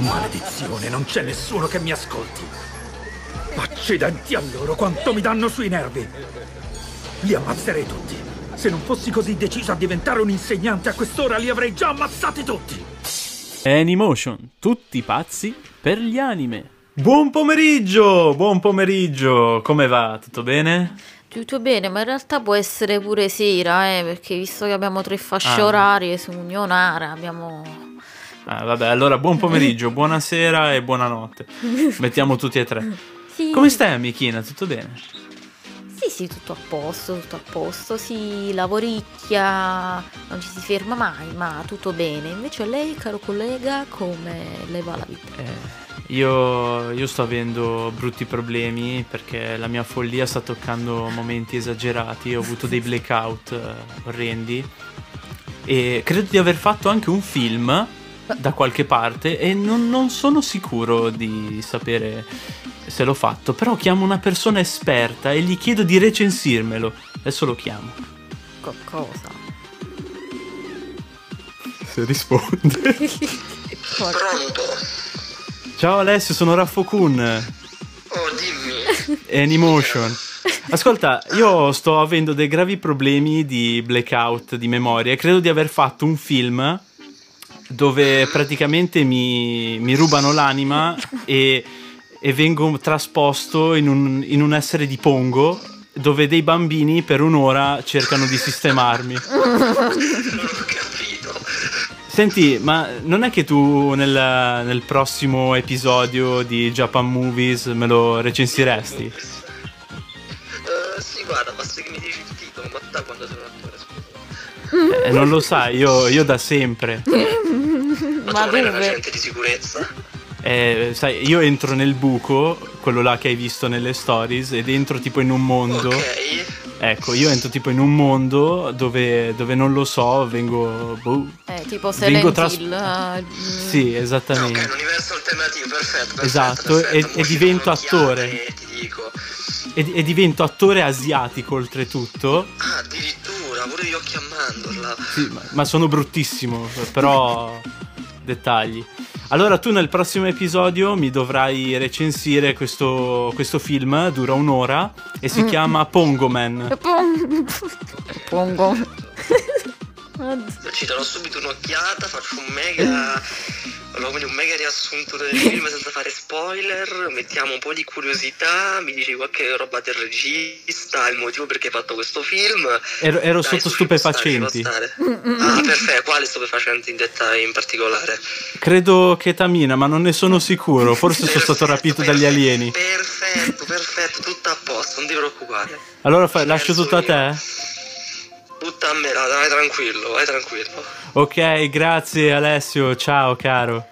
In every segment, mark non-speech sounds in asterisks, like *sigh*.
Maledizione, non c'è nessuno che mi ascolti. Accidenti a loro, quanto mi danno sui nervi. Li ammazzerei tutti. Se non fossi così deciso a diventare un insegnante a quest'ora, li avrei già ammazzati tutti. Anymotion, tutti pazzi per gli anime. Buon pomeriggio, buon pomeriggio. Come va? Tutto bene? Tutto bene, ma in realtà può essere pure sera, eh, perché visto che abbiamo tre fasce Ah. orarie su Unionara, abbiamo... Ah, vabbè, allora buon pomeriggio, *laughs* buonasera e buonanotte. Mettiamo tutti e tre. Sì, Come stai, amichina? Tutto bene? Sì, sì, tutto a posto, tutto a posto, si lavoricchia, non ci si ferma mai, ma tutto bene. Invece lei, caro collega, come le va la vita? Eh, io, io sto avendo brutti problemi perché la mia follia sta toccando momenti esagerati. Ho avuto dei blackout eh, orrendi. E credo di aver fatto anche un film da qualche parte e non, non sono sicuro di sapere se l'ho fatto. Però chiamo una persona esperta e gli chiedo di recensirmelo. Adesso lo chiamo. Co- cosa? Se risponde. *laughs* Pronto? Ciao Alessio, sono Raffo Kun. Oh, dimmi. Anymotion. Ascolta, io sto avendo dei gravi problemi di blackout di memoria e credo di aver fatto un film dove praticamente mi, mi rubano l'anima e, e vengo trasposto in un, in un essere di Pongo dove dei bambini per un'ora cercano di sistemarmi. Senti, ma non è che tu nel, nel prossimo episodio di Japan Movies me lo recensiresti? Eh, sì, guarda, basta che mi dici il titolo, ma da quando sono. Eh, non lo sai, io, io da sempre. Ma, un dove? agente di sicurezza? Eh, sai, io entro nel buco, quello là che hai visto nelle stories, ed entro tipo in un mondo. Ok. Ecco, io entro tipo in un mondo dove, dove non lo so, vengo. boh. Eh, tipo Vengo Silent tras- Hill. eh, mm, Sì, Ok, esattamente. un universo alternativo, perfetto. perfetto Esatto, perfetto. e- e divento attore. E ti dico. E, e divento attore asiatico oltretutto. Ah, addirittura, pure gli occhi a mandorla. Sì, ma, ma sono bruttissimo, però. *laughs* dettagli. Allora, tu nel prossimo episodio mi dovrai recensire questo, questo film, dura un'ora, e si chiama *laughs* Pongo Man. Pong- Pongo. Ci darò subito un'occhiata, faccio un mega. *laughs* un mega riassunto del film senza fare spoiler. Mettiamo un po' di curiosità. Mi dici qualche roba del regista, il motivo perché hai fatto questo film. Ero, ero Dai, sotto su, ci può stare, ci può stupefacenti. stare. Ah, perfetto. Quale stupefacente in dettaglio in particolare? Credo ketamina, ma non ne sono sicuro. Forse sono stato Perfetto, rapito dagli perfetto, alieni. Perfetto, perfetto, tutto a posto, non ti preoccupare. Allora fa- lascio tutto a te? Tutta a me, dai, vai tranquillo, vai tranquillo. Ok, grazie Alessio. Ciao, caro.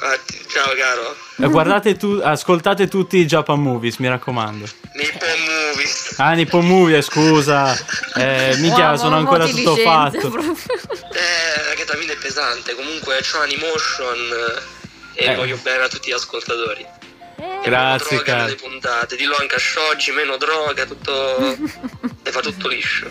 Ah, ciao caro. Eh, Guardate tu, ascoltate tutti i Japan Movies, mi raccomando. Nippon Movies. Ah, Nippon Movie, scusa. Eh, mica Wow, sono ancora tutto fatto. proprio. *laughs* Eh, la ketamina è pesante, comunque c'ho Animotion eh, e Eh. voglio bene a tutti gli ascoltatori. E Grazie, droga caro. dillo anche a Shoji, meno droga, tutto... *laughs* e fa tutto liscio.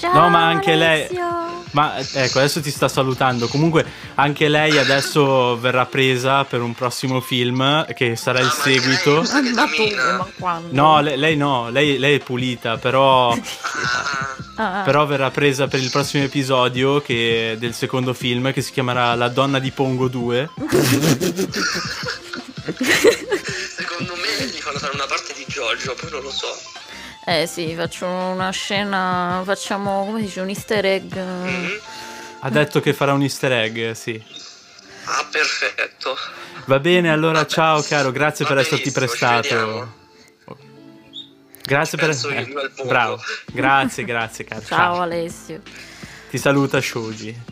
Ciao, No, ma anche lei- Alessio. Ma ecco, adesso ti sta salutando. Comunque, anche lei adesso verrà presa per un prossimo film che sarà il Ah, ma seguito. lei Ma tu, ma quando? No, le- lei no, lei, lei è pulita, però, Ah, *laughs* però verrà presa per il prossimo episodio che- del secondo film che si chiamerà La donna di Pongo 2. *laughs* secondo me gli fanno fare una parte di Jojo, poi non lo so. Eh sì, faccio una scena, facciamo, come si dice, un easter egg. Ha detto che farà un easter egg, sì. Ah, perfetto. Va bene, allora ciao caro, grazie Va per esserti prestato. Grazie per Penso eh, viva il Pongo. Bravo. Grazie, grazie caro. Ciao Alessio. Ti saluta Shoji.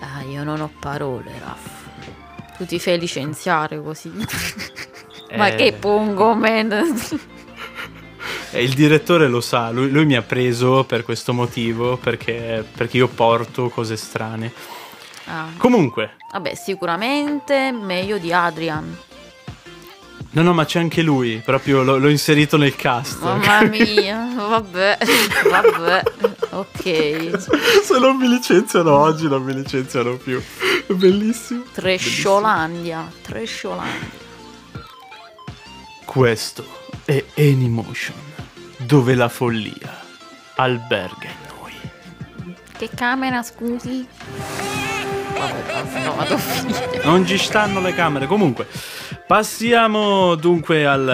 Ah, io non ho parole, Raff. Tu ti fai licenziare così. *laughs* Ma Eh, che pongo, man. Il direttore lo sa, lui, lui mi ha preso per questo motivo, perché, perché io porto cose strane. Ah, Comunque, vabbè, sicuramente meglio di Adrian. no no ma c'è anche lui, proprio l'ho, l'ho inserito nel cast. Mamma mia, vabbè, *laughs* vabbè, ok. Se non mi licenziano oggi non mi licenziano più. Bellissimo. Tresciolandia, Tresciolandia. Questo è Anymotion, dove la follia alberga in noi. Che camera, scusi? Basta, vado. Non ci stanno le camere. Comunque, passiamo dunque al.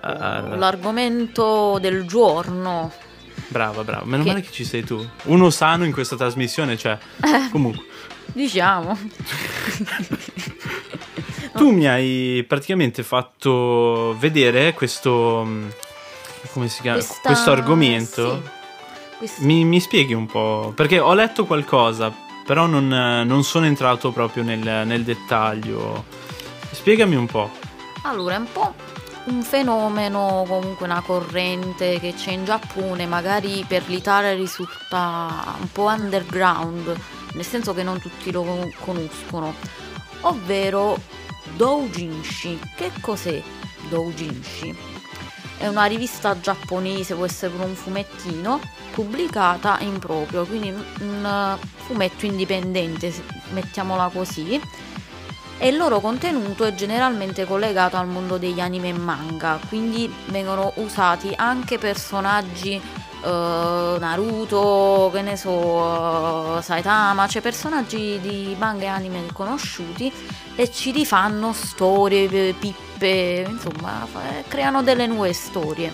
al- L'argomento del giorno. Brava, brava. Meno Che- male che ci sei tu. Uno sano in questa trasmissione, cioè. *laughs* Comunque. Diciamo. Tu mi hai praticamente fatto vedere questo. Come si chiama? Questa- Questo argomento. sì. Quest- Mi, mi spieghi un po'? Perché ho letto qualcosa, però non, non sono entrato proprio nel, nel dettaglio. Spiegami un po'. Allora, è un po' un fenomeno, comunque una corrente che c'è in Giappone, magari per l'Italia risulta un po' underground, nel senso che non tutti lo con- conoscono, ovvero doujinshi. Che cos'è doujinshi? È una rivista giapponese, può essere pure un fumettino, pubblicata in proprio, quindi un- un fumetto indipendente, mettiamola così, e il loro contenuto è generalmente collegato al mondo degli anime e manga, quindi vengono usati anche personaggi eh, Naruto, che ne so, eh, Saitama, cioè personaggi di manga e anime conosciuti e ci rifanno storie, eh, pippe, insomma, fa- eh, creano delle nuove storie.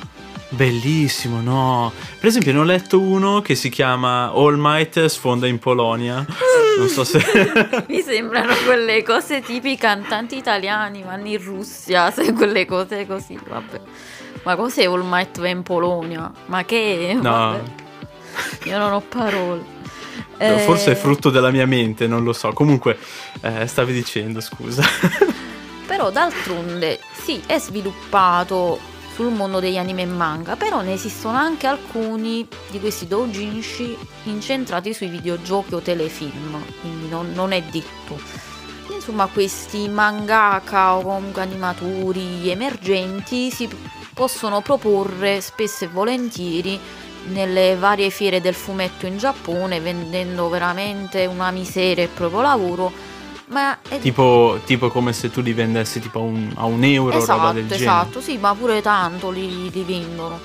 Bellissimo, no? Per esempio, ne ho letto uno che si chiama All Might sfonda in Polonia. *laughs* Non so se. *laughs* Mi sembrano quelle cose tipiche cantanti italiani, vanno in Russia, *laughs* se quelle cose così, vabbè. Ma cos'è All Might in Polonia? Ma che? No. Vabbè. Io non ho parole. Forse Eh, è frutto della mia mente, non lo so. Comunque, eh, stavi dicendo, scusa. *laughs* Però d'altronde sì, è sviluppato sul mondo degli anime e manga, però ne esistono anche alcuni di questi doujinshi incentrati sui videogiochi o telefilm, quindi non, non è detto. Insomma, questi mangaka o comunque animatori emergenti si possono proporre spesso e volentieri nelle varie fiere del fumetto in Giappone, vendendo veramente una miseria il proprio lavoro, ma è tipo, tipo come se tu li vendessi tipo a un, a un euro o roba esatto, del genere. esatto, sì, ma pure tanto li, li vendono.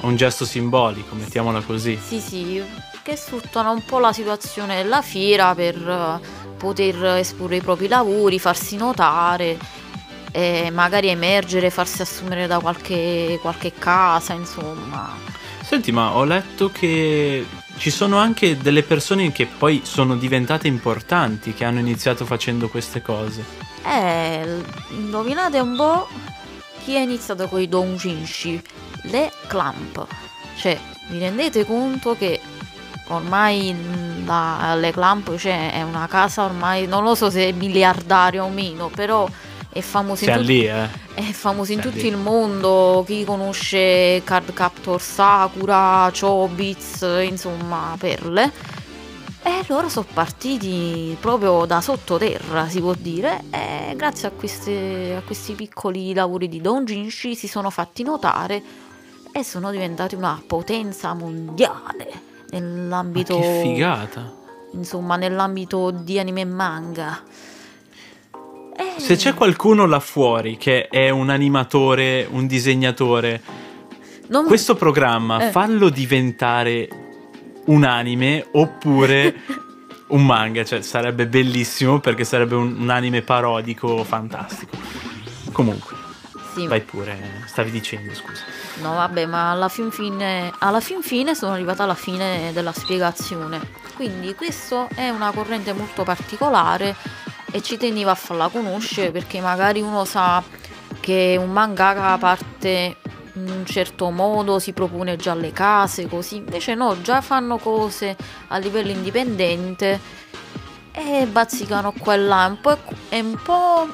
Un gesto simbolico, mettiamola così. Sì, sì, che sfruttano un po' la situazione della fiera per eh, poter esporre i propri lavori, farsi notare, e magari emergere, farsi assumere da qualche, qualche casa, insomma. Senti, ma ho letto che ci sono anche delle persone che poi sono diventate importanti, che hanno iniziato facendo queste cose. Eh, indovinate un po' chi ha iniziato con i doujinshi? Le Clamp. Cioè, vi rendete conto che ormai la- le Clamp cioè, è una casa ormai, non lo so se è miliardaria o meno, però è famosa in, tut- lì, eh. è famosa in tutto lì. il mondo. Chi conosce Card Captor Sakura, Chobits, insomma, perle. E loro sono partiti proprio da sottoterra, si può dire, e grazie a, queste- a questi piccoli lavori di doujinshi si sono fatti notare e sono diventati una potenza mondiale Ma nell'ambito, che figata. insomma, nell'ambito di anime e manga. E- Se c'è qualcuno là fuori che è un animatore, un disegnatore, non- questo programma Eh. fallo diventare un anime oppure *laughs* un manga, cioè sarebbe bellissimo perché sarebbe un, un anime parodico fantastico. Comunque, sì. vai pure, stavi dicendo, scusa. No, vabbè, ma alla fin fine, alla fin fine sono arrivata alla fine della spiegazione. Quindi questo è una corrente molto particolare e ci tenevo a farla conoscere perché magari uno sa che un mangaka parte in un certo modo, si propone già le case, così. Invece no, già fanno cose a livello indipendente e bazzicano qua e là. Un po', è un po'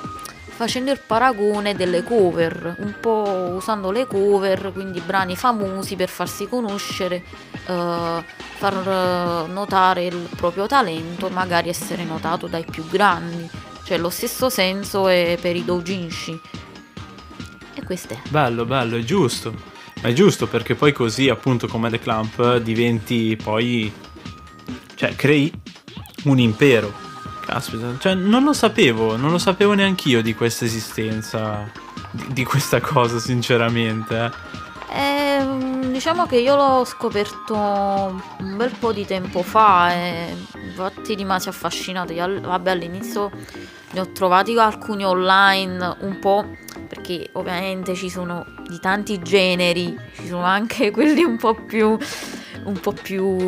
facendo il paragone delle cover, un po' usando le cover, quindi brani famosi per farsi conoscere, eh, far eh, notare il proprio talento, magari essere notato dai più grandi. Cioè lo stesso senso è per i doujinshi. E questo è. Bello, bello, è giusto. È giusto perché poi così, appunto, come le clamp, diventi poi. cioè, crei un impero. Caspita, cioè non lo sapevo, non lo sapevo neanch'io di questa esistenza, di, di questa cosa sinceramente. eh. Eh, diciamo che io l'ho scoperto un bel po' di tempo fa e infatti rimasi affascinato. Io vabbè, all'inizio ne ho trovati alcuni online un po' perché ovviamente ci sono di tanti generi, ci sono anche *laughs* quelli un po' più un po' più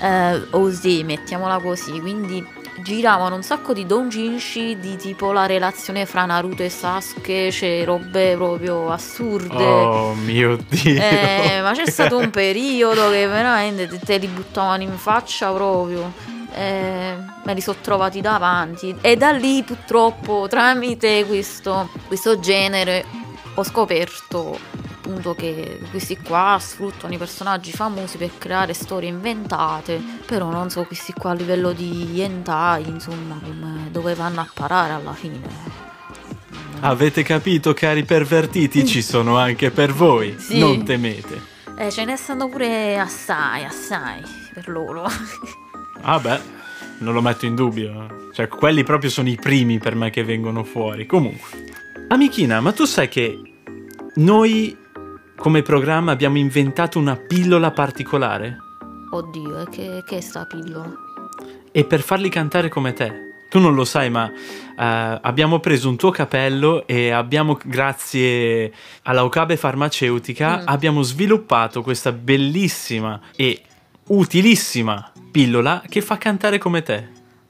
eh, osè, mettiamola così, quindi giravano un sacco di doujinshi di tipo la relazione fra Naruto e Sasuke, c'è robe proprio assurde. Oh mio dio. Eh, ma c'è *laughs* stato un periodo che veramente te, te li buttavano in faccia proprio. Eh, me li sono trovati davanti e da lì purtroppo tramite questo, questo genere ho scoperto appunto che questi qua sfruttano i personaggi famosi per creare storie inventate però non so questi qua a livello di hentai insomma dove vanno a parare alla fine Avete capito, cari pervertiti, ci sono anche per voi. Sì. Non temete. eh, ce ne stanno pure assai assai per loro *laughs* Ah beh, non lo metto in dubbio. Cioè, quelli proprio sono i primi per me che vengono fuori. Comunque. Amichina, ma tu sai che noi come programma abbiamo inventato una pillola particolare? oddio e che, che è sta pillola E per farli cantare come te. Tu non lo sai, ma eh, abbiamo preso un tuo capello e abbiamo, grazie alla Okabe farmaceutica, Mm. abbiamo sviluppato questa bellissima e utilissima pillola che fa cantare come te.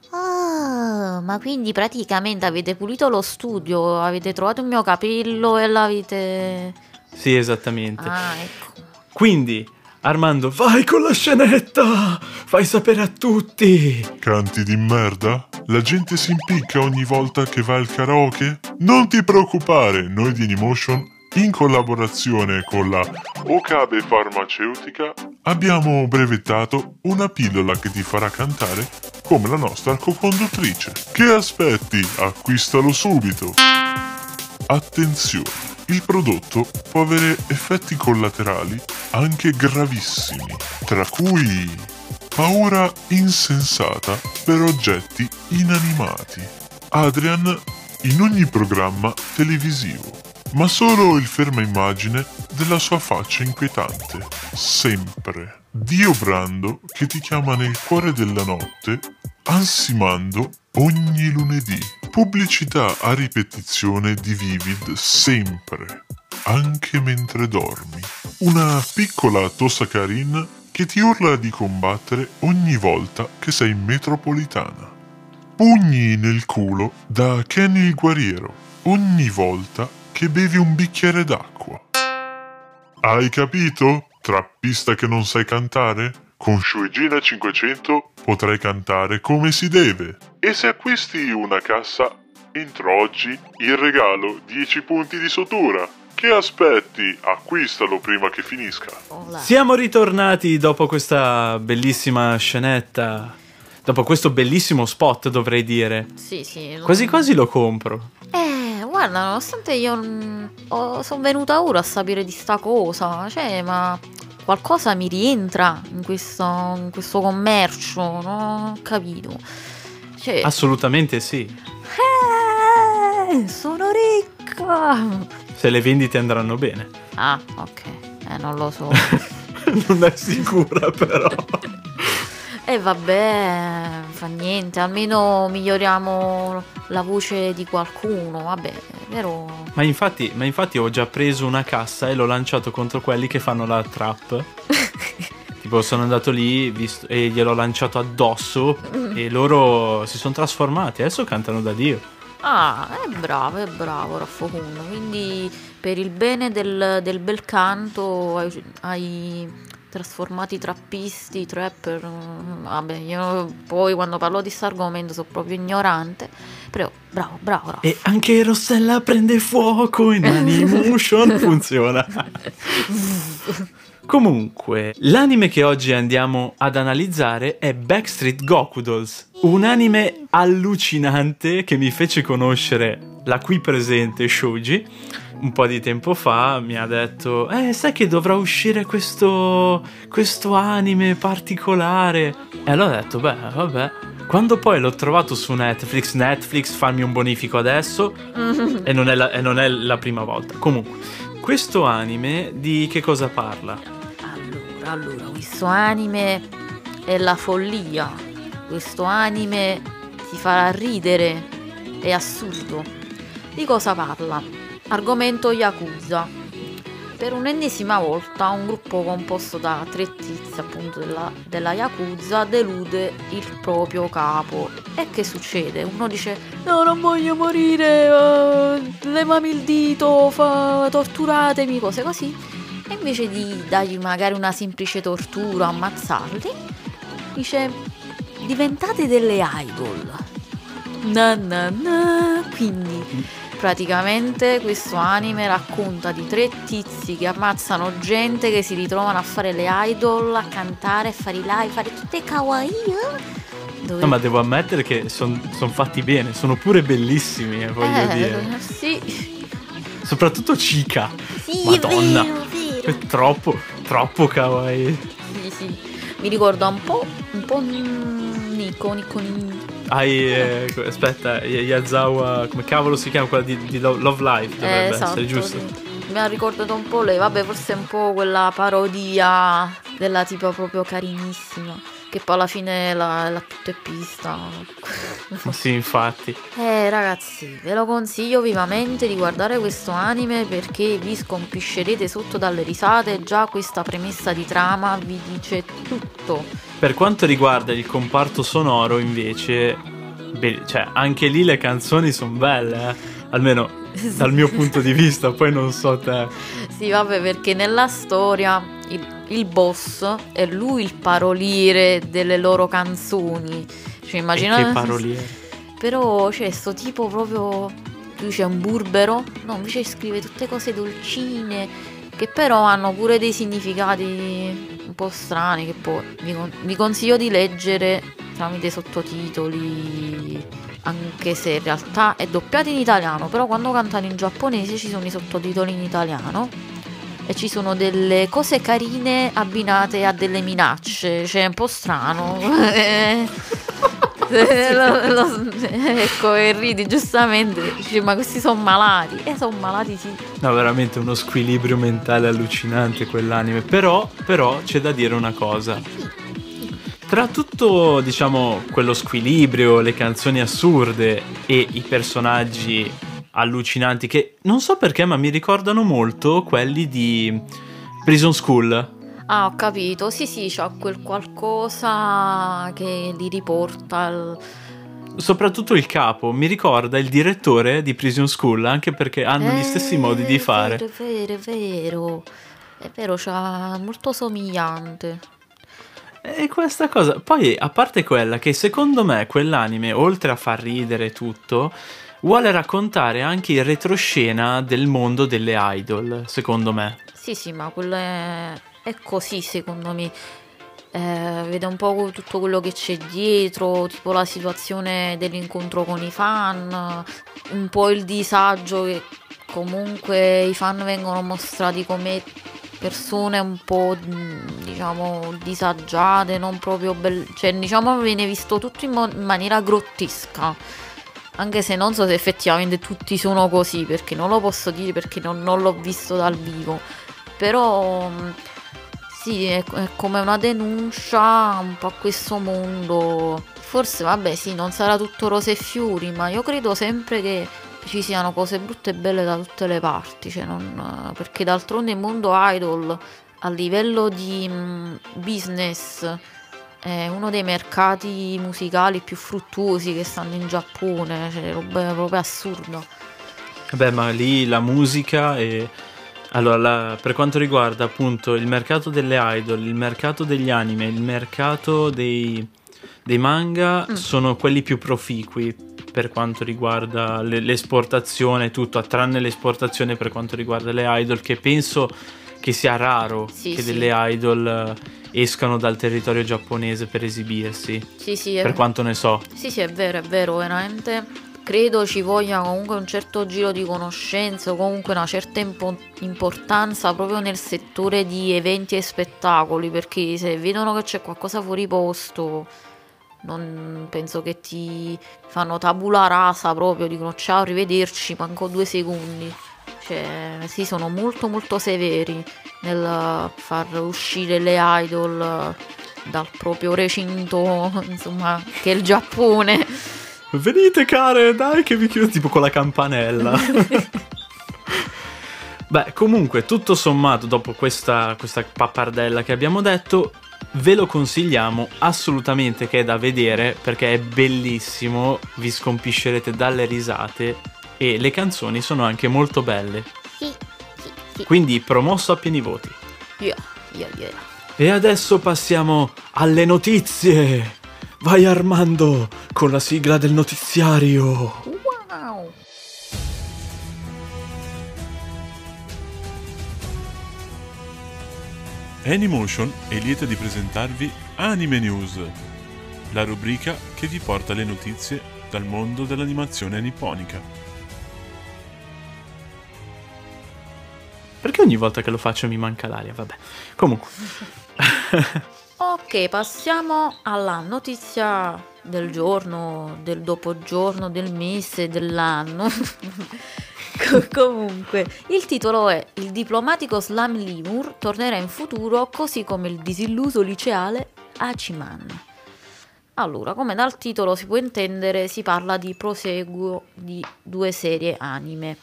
Ah, ma quindi praticamente avete pulito lo studio, avete trovato il mio capello e l'avete... Sì, esattamente. Ah, ecco. Quindi, Armando, vai con la scenetta! Fai sapere a tutti! Canti di merda? La gente si impicca ogni volta che va al karaoke? Non ti preoccupare, noi di Animotion, in collaborazione con la Okabe Farmaceutica, abbiamo brevettato una pillola che ti farà cantare come la nostra co-conduttrice. Che aspetti? Acquistalo subito! Attenzione, il prodotto può avere effetti collaterali anche gravissimi, tra cui paura insensata per oggetti inanimati. Adrian in ogni programma televisivo, ma solo il ferma immagine della sua faccia inquietante, sempre. Dio Brando che ti chiama nel cuore della notte, ansimando ogni lunedì. Pubblicità a ripetizione di Vivid sempre, anche mentre dormi. Una piccola Tosacarin che ti urla di combattere ogni volta che sei in metropolitana. Pugni nel culo da Kenny il guerriero ogni volta che bevi un bicchiere d'acqua. Hai capito? Trappista che non sai cantare? Con Shuigina 500 potrai cantare come si deve. E se acquisti una cassa, entro oggi il regalo 10 punti di sutura. Che aspetti? Acquistalo prima che finisca. Siamo ritornati dopo questa bellissima scenetta. Dopo questo bellissimo spot, dovrei dire. Sì, sì. lo- Quasi quasi lo compro. Eh, guarda, nonostante io sono venuta ora a sapere di sta cosa, cioè, ma qualcosa mi rientra in questo, in questo commercio, non ho capito. Cioè, Assolutamente sì. eh, sono ricca! Se le vendite andranno bene. Ah, ok, eh, non lo so. *laughs* non è sicura, però. *laughs* E vabbè, fa niente, almeno miglioriamo la voce di qualcuno, vabbè, però... Ma infatti, ma infatti ho già preso una cassa e l'ho lanciato contro quelli che fanno la trap. *laughs* tipo sono andato lì visto- e gliel'ho lanciato addosso e loro si sono trasformati. Adesso cantano da Dio. Ah, è bravo, è bravo Raffocun. Quindi per il bene del, del bel canto hai, hai trasformato i trappisti, trapper. mm, Vabbè, io poi quando parlo di questo argomento sono proprio ignorante. Però bravo, bravo, bravo. E anche Rossella prende fuoco in *laughs* Animation funziona. *laughs* Comunque, l'anime che oggi andiamo ad analizzare è Backstreet Goku Dolls, un anime allucinante che mi fece conoscere la qui presente Shoji, un po' di tempo fa mi ha detto: Eh, sai che dovrà uscire questo, questo anime particolare? E allora ho detto: Beh, vabbè. Quando poi l'ho trovato su Netflix, Netflix farmi un bonifico adesso, *laughs* e, non è la, e non è la prima volta. Comunque, questo anime di che cosa parla? Allora, allora, questo anime è la follia. Questo anime ti farà ridere. È assurdo. Di cosa parla? Argomento Yakuza. Per un'ennesima volta un gruppo composto da tre tizi appunto della, della Yakuza delude il proprio capo. E che succede? Uno dice no non voglio morire, uh, levami il dito, fa, torturatemi, cose così. E invece di dargli magari una semplice tortura, ammazzarli, dice diventate delle idol. Na na na. Quindi praticamente questo anime racconta di tre tizi che ammazzano gente che si ritrovano a fare le idol, a cantare, a fare i live, fare tutte kawaii. eh? Dove... No, ma devo ammettere che sono fatti bene, sono pure bellissimi, eh, voglio eh, dire. Sì, Soprattutto Chica. sì, Madonna. vero, vero. È troppo, troppo kawaii. Sì, sì. Mi ricorda un po', un po' Nico, Nico, Nico. Hai, eh, aspetta, Yazawa, come cavolo si chiama quella di, di Lo- Love Live? Dovrebbe Eh, esatto, essere, giusto? sì. Mi ha ricordato un po' lei, vabbè, forse è un po' quella parodia della tipa proprio carinissima, che poi alla fine la, la tutta è pista. *laughs* Sì, infatti. Eh ragazzi, ve lo consiglio vivamente di guardare questo anime perché vi scompiscerete sotto dalle risate, già questa premessa di trama vi dice tutto. Per quanto riguarda il comparto sonoro, invece, beh, cioè, anche lì le canzoni sono belle, eh? almeno *laughs* dal mio punto di vista, poi non so te. Sì, vabbè, perché nella storia il, il boss è lui il paroliere delle loro canzoni. Cioè, E immaginate... che paroliere. Però c'è sto tipo proprio. Lui c'è un burbero. No, invece scrive tutte cose dolcine. Che però hanno pure dei significati un po' strani. Che poi vi, con- vi consiglio di leggere tramite sottotitoli. Anche se in realtà è doppiato in italiano. Però quando cantano in giapponese ci sono i sottotitoli in italiano. E ci sono delle cose carine abbinate a delle minacce. Cioè, è un po' strano. *laughs* Eh, *laughs* lo- lo- ecco, e ridi giustamente. Dici, ma questi sono malati. E sono malati, sì. No, veramente uno squilibrio mentale allucinante quell'anime. Però, però, c'è da dire una cosa. Tra tutto, diciamo, quello squilibrio, le canzoni assurde e i personaggi allucinanti che non so perché, ma mi ricordano molto quelli di Prison School. Ah, ho capito. Sì, sì, c'ha quel qualcosa che li riporta. al- Soprattutto il capo, mi ricorda il direttore di Prison School, anche perché hanno gli stessi Eh, modi di È fare. è vero, è vero. È vero, c'ha molto somigliante. E questa cosa, poi a parte quella che secondo me quell'anime, oltre a far ridere tutto, vuole raccontare anche il retroscena del mondo delle idol, secondo me. Sì, sì, ma quello è, è così secondo me. Eh, vede un po' tutto quello che c'è dietro, tipo la situazione dell'incontro con i fan, un po' il disagio che comunque i fan vengono mostrati come persone un po' mh, diciamo disagiate, non proprio belle, cioè diciamo viene visto tutto in, mo- in maniera grottesca. Anche se non so se effettivamente tutti sono così, perché non lo posso dire perché non, non l'ho visto dal vivo. Però mh, sì, è, è come una denuncia un po' a questo mondo. Forse, vabbè, sì, non sarà tutto rose e fiori, ma io credo sempre che ci siano cose brutte e belle da tutte le parti. Cioè non- perché d'altronde il mondo idol a livello di mh, business è uno dei mercati musicali più fruttuosi che stanno in Giappone. Cioè, roba proprio assurda. Beh, ma lì la musica e... Allora, la- per quanto riguarda appunto il mercato delle idol, il mercato degli anime, il mercato dei, dei manga Mm. sono quelli più proficui per quanto riguarda le- l'esportazione tutto, tranne l'esportazione per quanto riguarda le idol, che penso che sia raro Sì, che sì. delle idol escano dal territorio giapponese per esibirsi, Sì, sì, è, per quanto ne so. sì, sì, è vero, è vero, veramente. credo ci voglia comunque un certo giro di conoscenze o comunque una certa impo- importanza proprio nel settore di eventi e spettacoli, perché se vedono che c'è qualcosa fuori posto, non penso che ti fanno tabula rasa proprio, dicono ciao, arrivederci, manco due secondi. Cioè, sì, sono molto molto severi nel far uscire le idol dal proprio recinto, *laughs* insomma, che è il Giappone. Venite care, dai che vi chiudo tipo con la campanella. *laughs* Beh, comunque, tutto sommato, dopo questa, questa pappardella che abbiamo detto, ve lo consigliamo assolutamente che è da vedere perché è bellissimo, vi scompiscerete dalle risate e le canzoni sono anche molto belle. Sì, sì, sì. Quindi promosso a pieni voti. Yeah, yeah, yeah. E adesso passiamo alle notizie. Vai Armando con la sigla del notiziario. Wow. Anymotion è lieta di presentarvi Anime News, la rubrica che vi porta le notizie dal mondo dell'animazione nipponica. Perché ogni volta che lo faccio mi manca l'aria? Vabbè. Comunque. *laughs* Ok, passiamo alla notizia del giorno, del dopogiorno, del mese, dell'anno. *laughs* Co- Comunque, il titolo è Il diplomatico Slam Limur tornerà in futuro così come il disilluso liceale Hachiman. Allora, come dal titolo si può intendere, si parla di proseguo di due serie anime.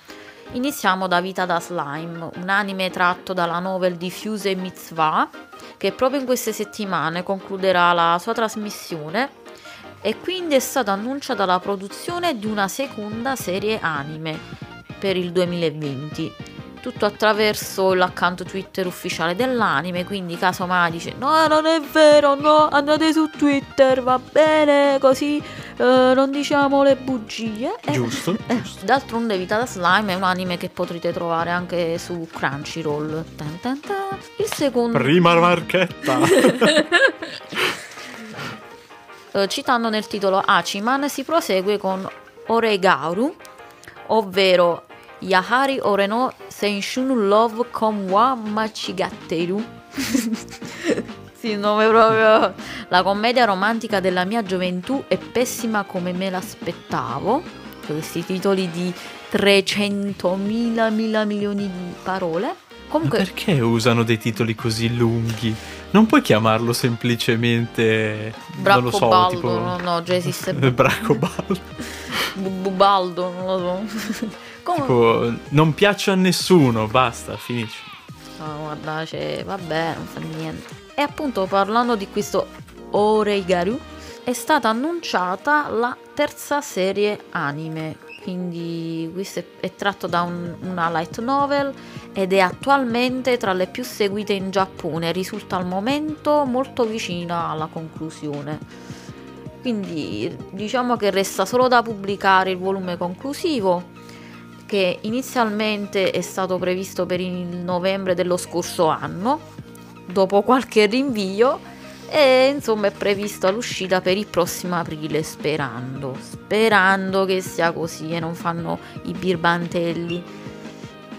Iniziamo da Vita da Slime, un anime tratto dalla novel di Fuse Mitzvah, che proprio in queste settimane concluderà la sua trasmissione e quindi è stata annunciata la produzione di una seconda serie anime per il 2020. Tutto attraverso l'account Twitter ufficiale dell'anime, quindi casomai dice no non è vero, no, andate su Twitter, va bene, così eh, non diciamo le bugie. E- Giusto, eh, giusto. D'altronde Vita da Slime è un anime che potrete trovare anche su Crunchyroll. Tan tan tan. Il secondo... Prima marchetta. *laughs* Eh, citando nel titolo Hachiman si prosegue con Oregaru, ovvero Yahari Oreno Senshun Love Komwa Machigatteru. *laughs* sì, il nome proprio. La commedia romantica della mia gioventù è pessima come me l'aspettavo. Questi titoli di 300 mila mila milioni di parole. Ma Comunque, perché usano dei titoli così lunghi? Non puoi chiamarlo semplicemente. non lo so, Braccobaldo, tipo. no, no, già esiste *laughs* Braccobaldo. Bu- Bubaldo, non lo so. Comunque, tipo, non piaccio a nessuno, basta, finisci. no, guarda, cioè, vabbè, non fa niente. E appunto parlando di questo Oreigaru, è stata annunciata la terza serie anime. Quindi questo è, è tratto da un- una light novel ed è attualmente tra le più seguite in Giappone. Risulta al momento molto vicina alla conclusione. Quindi diciamo che resta solo da pubblicare il volume conclusivo che inizialmente è stato previsto per il novembre dello scorso anno, dopo qualche rinvio e insomma è prevista l'uscita per il prossimo aprile sperando, sperando che sia così e non fanno i birbantelli.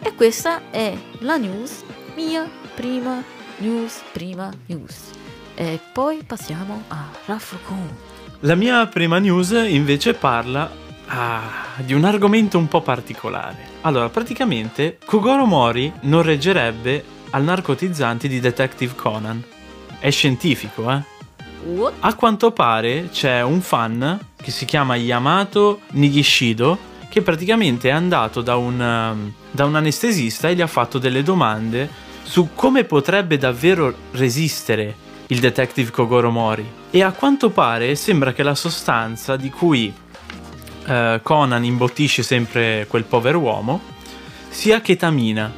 E questa è la news, mia prima news, prima news. E poi passiamo a Rafrocon. La mia prima news invece parla ah, di un argomento un po' particolare. Allora, praticamente Kogoro Mori non reggerebbe al narcotizzanti di Detective Conan. È scientifico, eh? What? A quanto pare c'è un fan che si chiama Yamato Nigishido che praticamente è andato da un, um, da un anestesista e gli ha fatto delle domande su come potrebbe davvero resistere il detective Kogoro Mori. E a quanto pare sembra che la sostanza di cui eh, Conan imbottisce sempre quel povero uomo sia chetamina.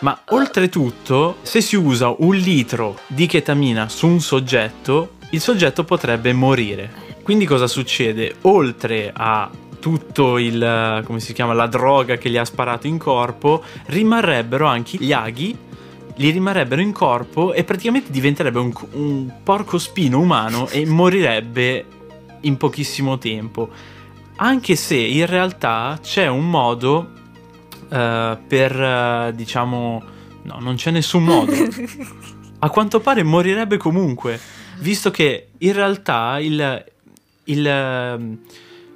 Ma oltretutto, se si usa un litro di chetamina su un soggetto, il soggetto potrebbe morire. Quindi cosa succede? Oltre a tutto il come si chiama la droga che gli ha sparato in corpo, rimarrebbero anche gli aghi gli rimarrebbero in corpo e praticamente diventerebbe un, un porco spino umano e morirebbe in pochissimo tempo. Anche se in realtà c'è un modo eh, per, eh, diciamo, no, non c'è nessun modo. *laughs* A quanto pare morirebbe comunque, visto che in realtà il, il,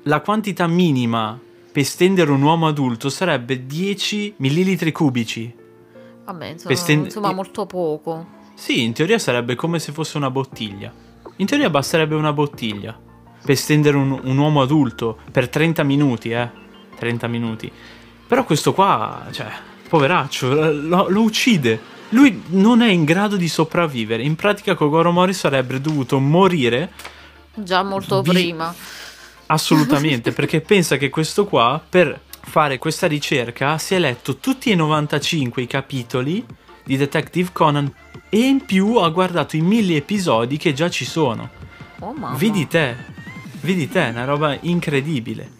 la quantità minima per stendere un uomo adulto sarebbe 10 millilitri cubici. Vabbè, insomma, Per sten- insomma, molto poco. Sì, in teoria sarebbe come se fosse una bottiglia. In teoria basterebbe una bottiglia per stendere un, un uomo adulto per 30 minuti, eh. 30 minuti. Però questo qua, cioè, poveraccio, lo, lo uccide. Lui non è in grado di sopravvivere. In pratica Kogoro Mori sarebbe dovuto morire Già molto Vi- prima. Assolutamente, *laughs* perché pensa che questo qua, per fare questa ricerca, si è letto tutti e 95 i capitoli di Detective Conan e in più ha guardato i mille episodi che già ci sono. Oh mamma. Vedi te, vedi te, è una roba incredibile.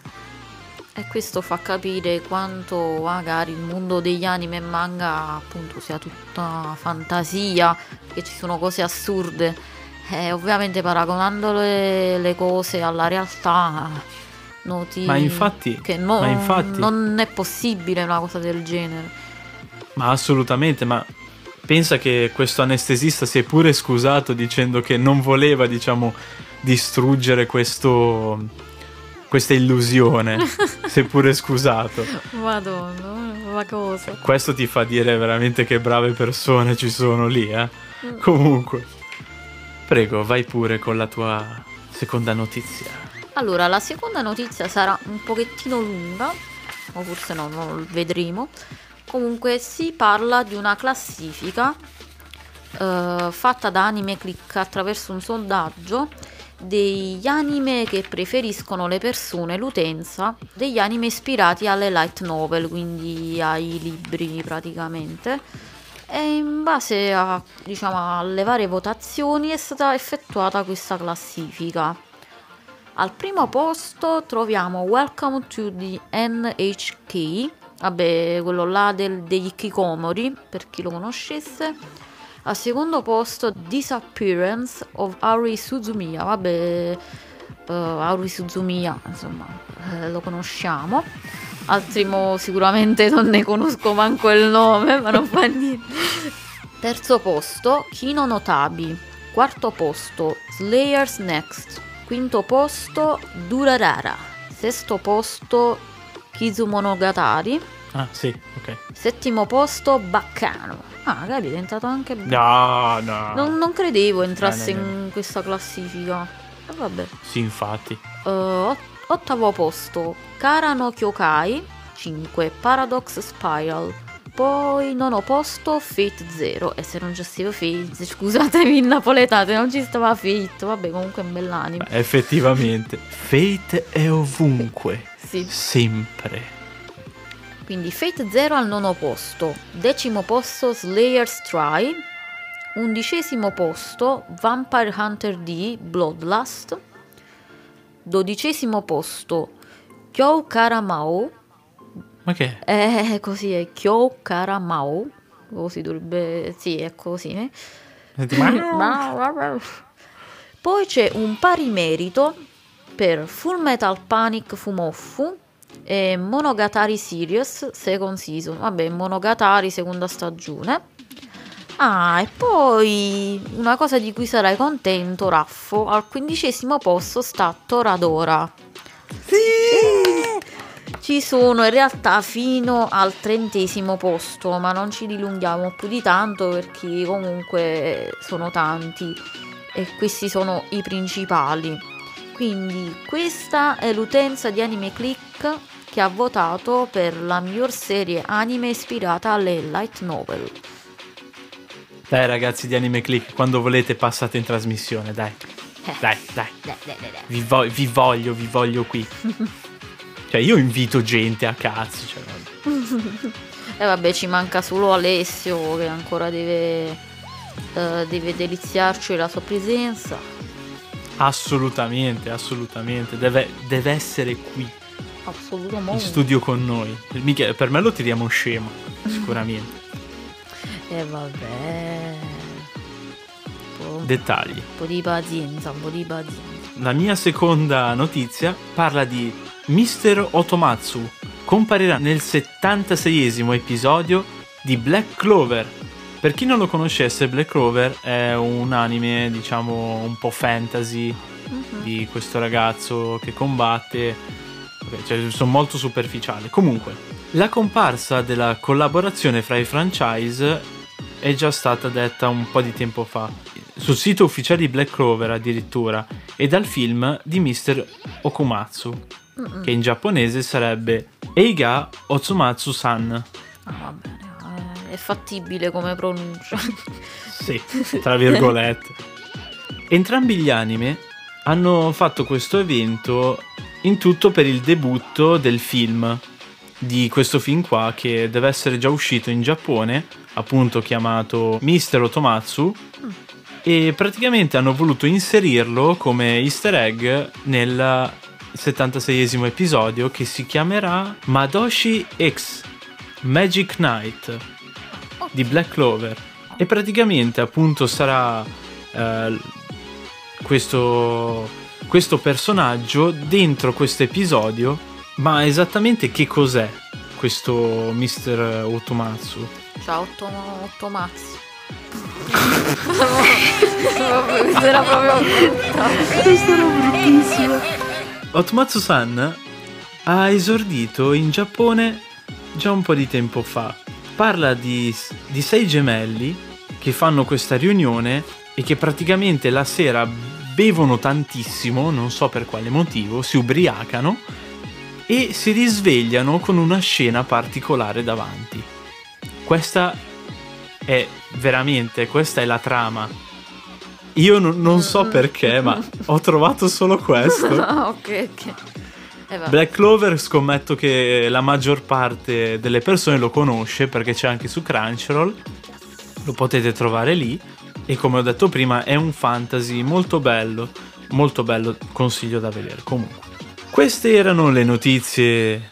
E questo fa capire quanto magari il mondo degli anime e manga appunto sia tutta fantasia, che ci sono cose assurde. E ovviamente paragonando le, le cose alla realtà noti Ma infatti- che no- ma infatti- non è possibile una cosa del genere. Ma assolutamente, ma pensa che questo anestesista si è pure scusato dicendo che non voleva, diciamo, distruggere questo, questa illusione. si è pure scusato. Madonna, ma cosa? Questo ti fa dire veramente che brave persone ci sono lì, eh. Comunque, prego, vai pure con la tua seconda notizia. Allora, la seconda notizia sarà un pochettino lunga, o forse no, non lo vedremo. Comunque si parla di una classifica eh, fatta da Anime Click attraverso un sondaggio degli anime che preferiscono le persone, l'utenza, degli anime ispirati alle light novel, quindi ai libri praticamente. E in base a, diciamo, alle varie votazioni è stata effettuata questa classifica. Al primo posto troviamo Welcome to the NHK, vabbè, quello là del- degli Kikomori, per chi lo conoscesse. Al secondo posto Disappearance of Ari Suzumiya, vabbè, eh, Ari Suzumiya, insomma, eh, lo conosciamo. Altri mo sicuramente non ne conosco manco il nome, ma non fa niente. Terzo posto Kino Notabi. Quarto posto Slayers Next. Quinto posto Durarara. Sesto posto Kizumonogatari. Ah, sì, ok. Settimo posto Baccano. Ah, magari è diventato anche... No, no. Non, non credevo entrasse No, no, no. in questa classifica. E vabbè. Sì, infatti. Eh, ot- ottavo posto Karano Kyokai 5 Paradox Spiral poi nono posto Fate Zero e se non ci stava Fate scusatemi in napoletano se non ci stava Fate vabbè comunque è un bell'anime Beh, effettivamente. Fate è ovunque. sì. Sempre. Quindi Fate Zero al nono posto decimo posto Slayer's Try undicesimo posto Vampire Hunter D Bloodlust dodicesimo posto Kyou Karamao Ma che? Eh, così è Kyou Karamao. Così dovrebbe. Sì, è così. eh. Poi c'è un pari merito per Full Metal Panic Fumofu e Monogatari Sirius Second Season. Vabbè, Monogatari seconda stagione. Ah, e poi una cosa di cui sarai contento, Raffo. Al quindicesimo posto sta Toradora. Ci sono in realtà fino al trentesimo posto, ma non ci dilunghiamo più di tanto perché comunque sono tanti e questi sono i principali. Quindi questa è l'utenza di Anime Click che ha votato per la miglior serie anime ispirata alle light novel. Dai ragazzi di Anime Click, quando volete passate in trasmissione, dai. Eh. Dai, dai. Dai, dai, dai. Vi, vo- vi voglio, vi voglio qui. *laughs* cioè, io invito gente a cazzo. Cioè, vabbè. *laughs* E vabbè, ci manca solo Alessio che ancora deve, eh, deve deliziarci della sua presenza. Assolutamente, assolutamente. Deve, deve essere qui in Assolutamente. studio con noi. Mica- per me lo tiriamo scemo, sicuramente. E vabbè. Un po', Dettagli. un po' di pazienza, un po' di pazienza. La mia seconda notizia parla di Mr. Otomatsu comparirà nel 76esimo episodio di Black Clover. Per chi non lo conoscesse, Black Clover è un anime, diciamo, un po' fantasy di questo ragazzo che combatte. Cioè, sono molto superficiale. Comunque, la comparsa della collaborazione fra i franchise è già stata detta un po' di tempo fa. Sul sito ufficiale di Black Clover addirittura e dal film di Mr. Okumatsu, che in giapponese sarebbe Eiga Otsumatsu-san. Ah, va bene, eh, è fattibile come pronuncia. *laughs* Sì, tra virgolette. Entrambi gli anime hanno fatto questo evento in tutto per il debutto del film di questo film qua che deve essere già uscito in Giappone, appunto chiamato Mister Otomatsu e praticamente hanno voluto inserirlo come easter egg nel 76esimo episodio che si chiamerà Madoshi X Magic Knight di Black Clover e praticamente appunto sarà eh, questo, questo personaggio dentro questo episodio ma esattamente che cos'è questo Mr. Otomatsu? Ciao Otto, Otto Mazzi. Vabbè, questa era proprio brutta. Otomatsu-san ha esordito in Giappone già un po' di tempo fa. Parla di, di sei gemelli che fanno questa riunione e che praticamente la sera bevono tantissimo, non so per quale motivo, si ubriacano e si risvegliano con una scena particolare davanti. Questa è veramente, questa è la trama. Io non, non so *laughs* perché, ma ho trovato solo questo. *laughs* Ok, ok. Eh. Black Clover scommetto che la maggior parte delle persone lo conosce perché c'è anche su Crunchyroll. Lo potete trovare lì. E come ho detto prima, è un fantasy molto bello. Molto bello, consiglio da vedere. Comunque, queste erano le notizie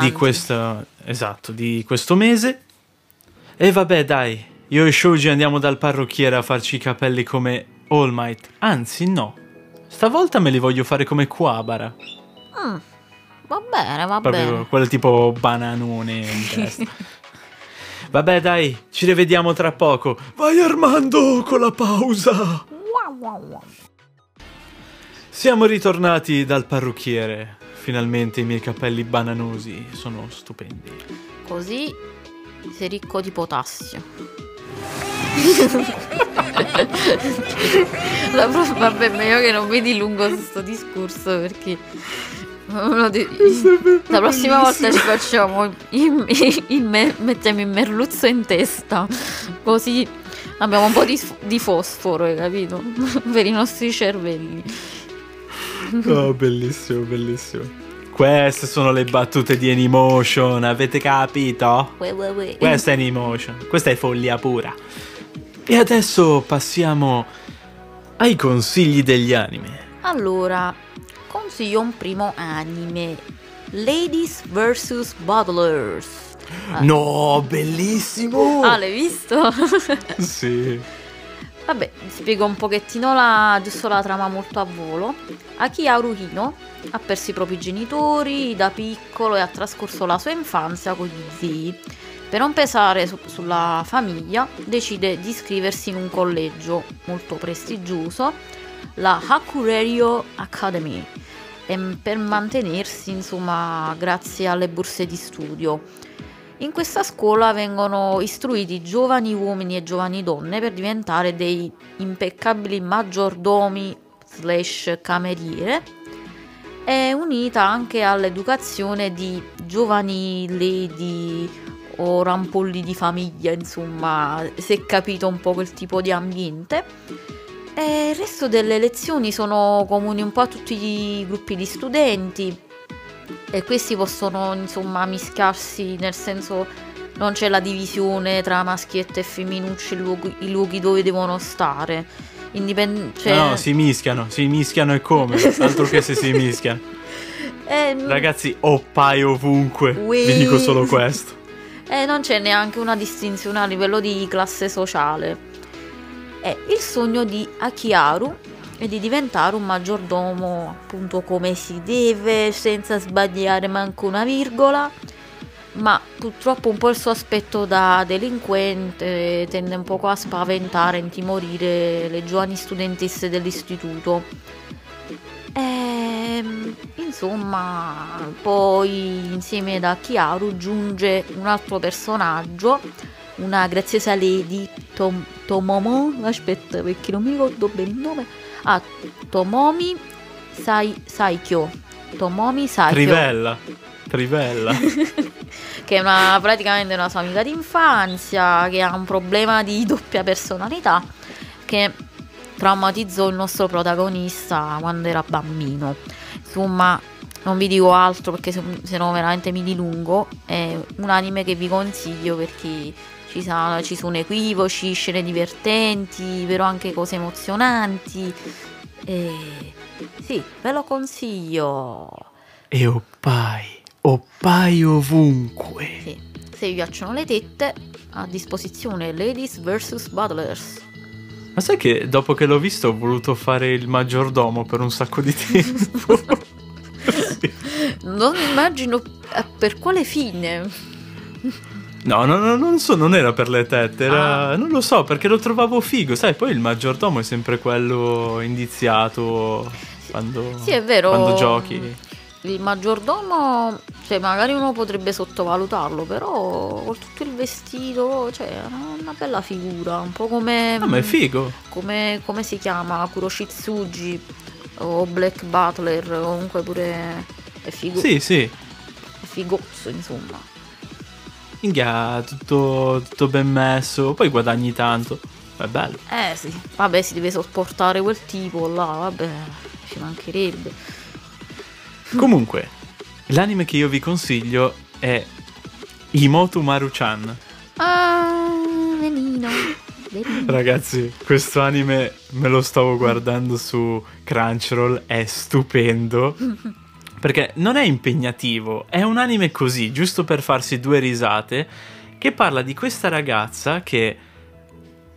di questo, esatto, di questo mese. E vabbè, dai, io e Shoji andiamo dal parrucchiere a farci i capelli come All Might. Anzi, no. Stavolta me li voglio fare come Quabara. Mm, va bene, va Proprio bene. quel tipo bananone in testa. Vabbè, dai, ci rivediamo tra poco. Vai Armando con la pausa. Siamo ritornati dal parrucchiere. Finalmente i miei capelli bananosi sono stupendi. Così sei ricco di potassio. *laughs* La pro- vabbè, meglio che non mi dilungo su sto discorso perché di- la prossima volta ci facciamo il, il- il me- mettiamo il merluzzo in testa così abbiamo un po' di, di fosforo, hai capito? *laughs* per i nostri cervelli. Oh, bellissimo, bellissimo. Queste sono le battute di Anymotion, avete capito? Ue, ue, ue. Questa è Anymotion, questa è follia pura. E adesso passiamo ai consigli degli anime. Allora, consiglio un primo anime. Ladies vs. Bottlers. Ah. No, bellissimo! Ah, l'hai visto? *laughs* Sì. Vabbè, spiego un pochettino la, giusto la trama molto a volo. Akiharu Hino ha perso i propri genitori da piccolo e ha trascorso la sua infanzia con gli zii. Per non pesare su- sulla famiglia, decide di iscriversi in un collegio molto prestigioso, la Hakurerio Academy, e per mantenersi, insomma, grazie alle borse di studio. In questa scuola vengono istruiti giovani uomini e giovani donne per diventare dei impeccabili maggiordomi slash cameriere è unita anche all'educazione di giovani lady o rampolli di famiglia, insomma, è capito un po' quel tipo di ambiente. E il resto delle lezioni sono comuni un po' a tutti i gruppi di studenti e questi possono insomma mischiarsi nel senso non c'è la divisione tra maschiette e femminucce i luoghi, i luoghi dove devono stare Indipend- cioè, No, no, si mischiano, si mischiano e come? *laughs* Altro che se si mischiano. eh, Ragazzi, oppai ovunque. Ui. Vi dico solo questo. eh, non c'è neanche una distinzione a livello di classe sociale. È il sogno di Akiharu e di diventare un maggiordomo appunto come si deve, senza sbagliare manco una virgola. Ma purtroppo un po' il suo aspetto da delinquente tende un poco a spaventare intimorire le giovani studentesse dell'istituto. E, ehm, insomma, poi insieme ad Chiaru giunge un altro personaggio, una graziosa lady Tom, Tomomo, aspetta perché non mi ricordo bene il nome, ah, Tomomi Sai, Saikyo, Tomomi Saikyo. Trivella, Trivella. *laughs* che è una, praticamente una sua amica d'infanzia, che ha un problema di doppia personalità, che traumatizzò il nostro protagonista quando era bambino. Insomma, non vi dico altro perché se, se no veramente mi dilungo. È un anime che vi consiglio perché ci, sa, ci sono equivoci, scene divertenti, però anche cose emozionanti. E sì, ve lo consiglio. E oppai, oppai ovunque. Sì, se vi piacciono le tette, a disposizione Ladies vs. Butlers. Ma sai che dopo che l'ho visto ho voluto fare il maggiordomo per un sacco di tempo? sì. *laughs* Non immagino eh, per quale fine. *laughs* No, no, no, non so, non era per le tette, era... Ah. non lo so, perché lo trovavo figo, sai, poi il maggiordomo è sempre quello indiziato quando, sì, è vero. quando giochi. Il maggiordomo, cioè magari uno potrebbe sottovalutarlo, però con tutto il vestito, cioè una bella figura, un po' come... Ah, ma è figo! Come, come si chiama? Kuroshitsuji o Black Butler, comunque pure è figo. Sì, sì. È figozzo, insomma. Minchia, tutto, tutto ben messo, poi guadagni tanto. È bello. Eh sì, vabbè, si deve sopportare quel tipo là, vabbè, ci mancherebbe. Comunque, l'anime che io vi consiglio è Imoto Maru-chan. Ah, velino. Ragazzi, questo anime me lo stavo guardando su Crunchyroll, è stupendo. *laughs* Perché non è impegnativo, è un anime così, giusto per farsi due risate, che parla di questa ragazza che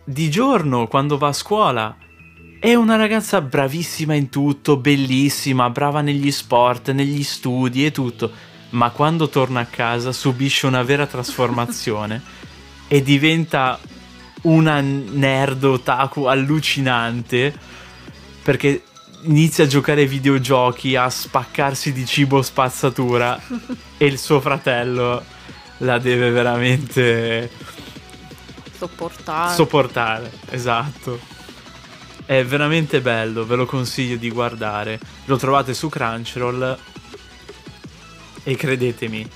di giorno, quando va a scuola, è una ragazza bravissima in tutto, bellissima, brava negli sport, negli studi e tutto, ma quando torna a casa subisce una vera trasformazione *laughs* e diventa una nerd otaku allucinante perché inizia a giocare ai videogiochi, a spaccarsi di cibo spazzatura e il suo fratello la deve veramente sopportare. Sopportare, esatto. È veramente bello, ve lo consiglio di guardare. Lo trovate su Crunchyroll e credetemi,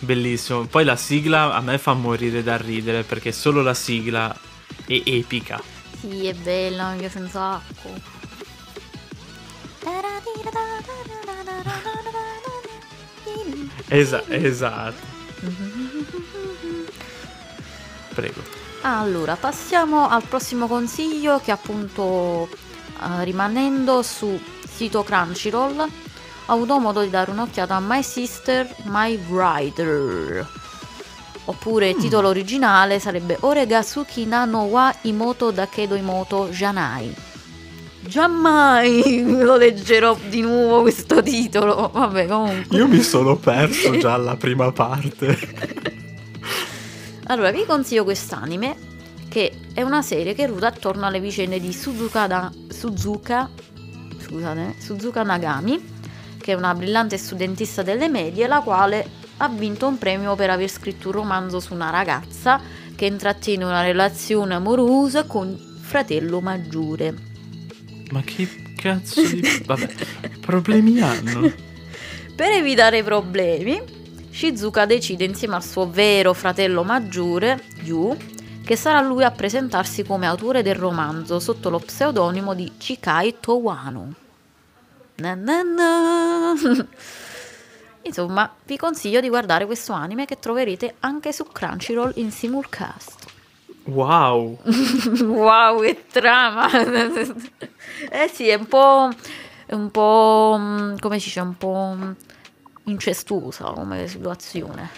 bellissimo. Poi la sigla a me fa morire da ridere perché solo la sigla è epica. Sì, è bella, mi piace un sacco. Esa- esatto. Prego. Allora, passiamo al prossimo consiglio che appunto uh, rimanendo su sito Crunchyroll ho avuto modo di dare un'occhiata a My Sister, My Rider. Oppure il titolo originale sarebbe Oregasuki Nano wa Imoto Dakedo Imoto Janai Giammai *laughs* lo leggerò di nuovo questo titolo. Vabbè, comunque. Io mi sono perso *laughs* già alla prima parte. allora, vi consiglio quest'anime che è una serie che ruota attorno alle vicende di Suzuka, da, Suzuka, scusate, Suzuka Nagami, che è una brillante studentessa delle medie, la quale ha vinto un premio per aver scritto un romanzo su una ragazza che intrattiene una relazione amorosa con fratello maggiore. Ma che cazzo di... Vabbè, problemi hanno? Per evitare problemi, Shizuka decide insieme al suo vero fratello maggiore, Yu, che sarà lui a presentarsi come autore del romanzo sotto lo pseudonimo di Chikai Towano. Na na na. *laughs* Insomma, vi consiglio di guardare questo anime che troverete anche su Crunchyroll in simulcast. Wow! *laughs* wow, che trama! eh sì, è un po'. È un po'. Mm, come si dice? Un po' incestuosa come situazione.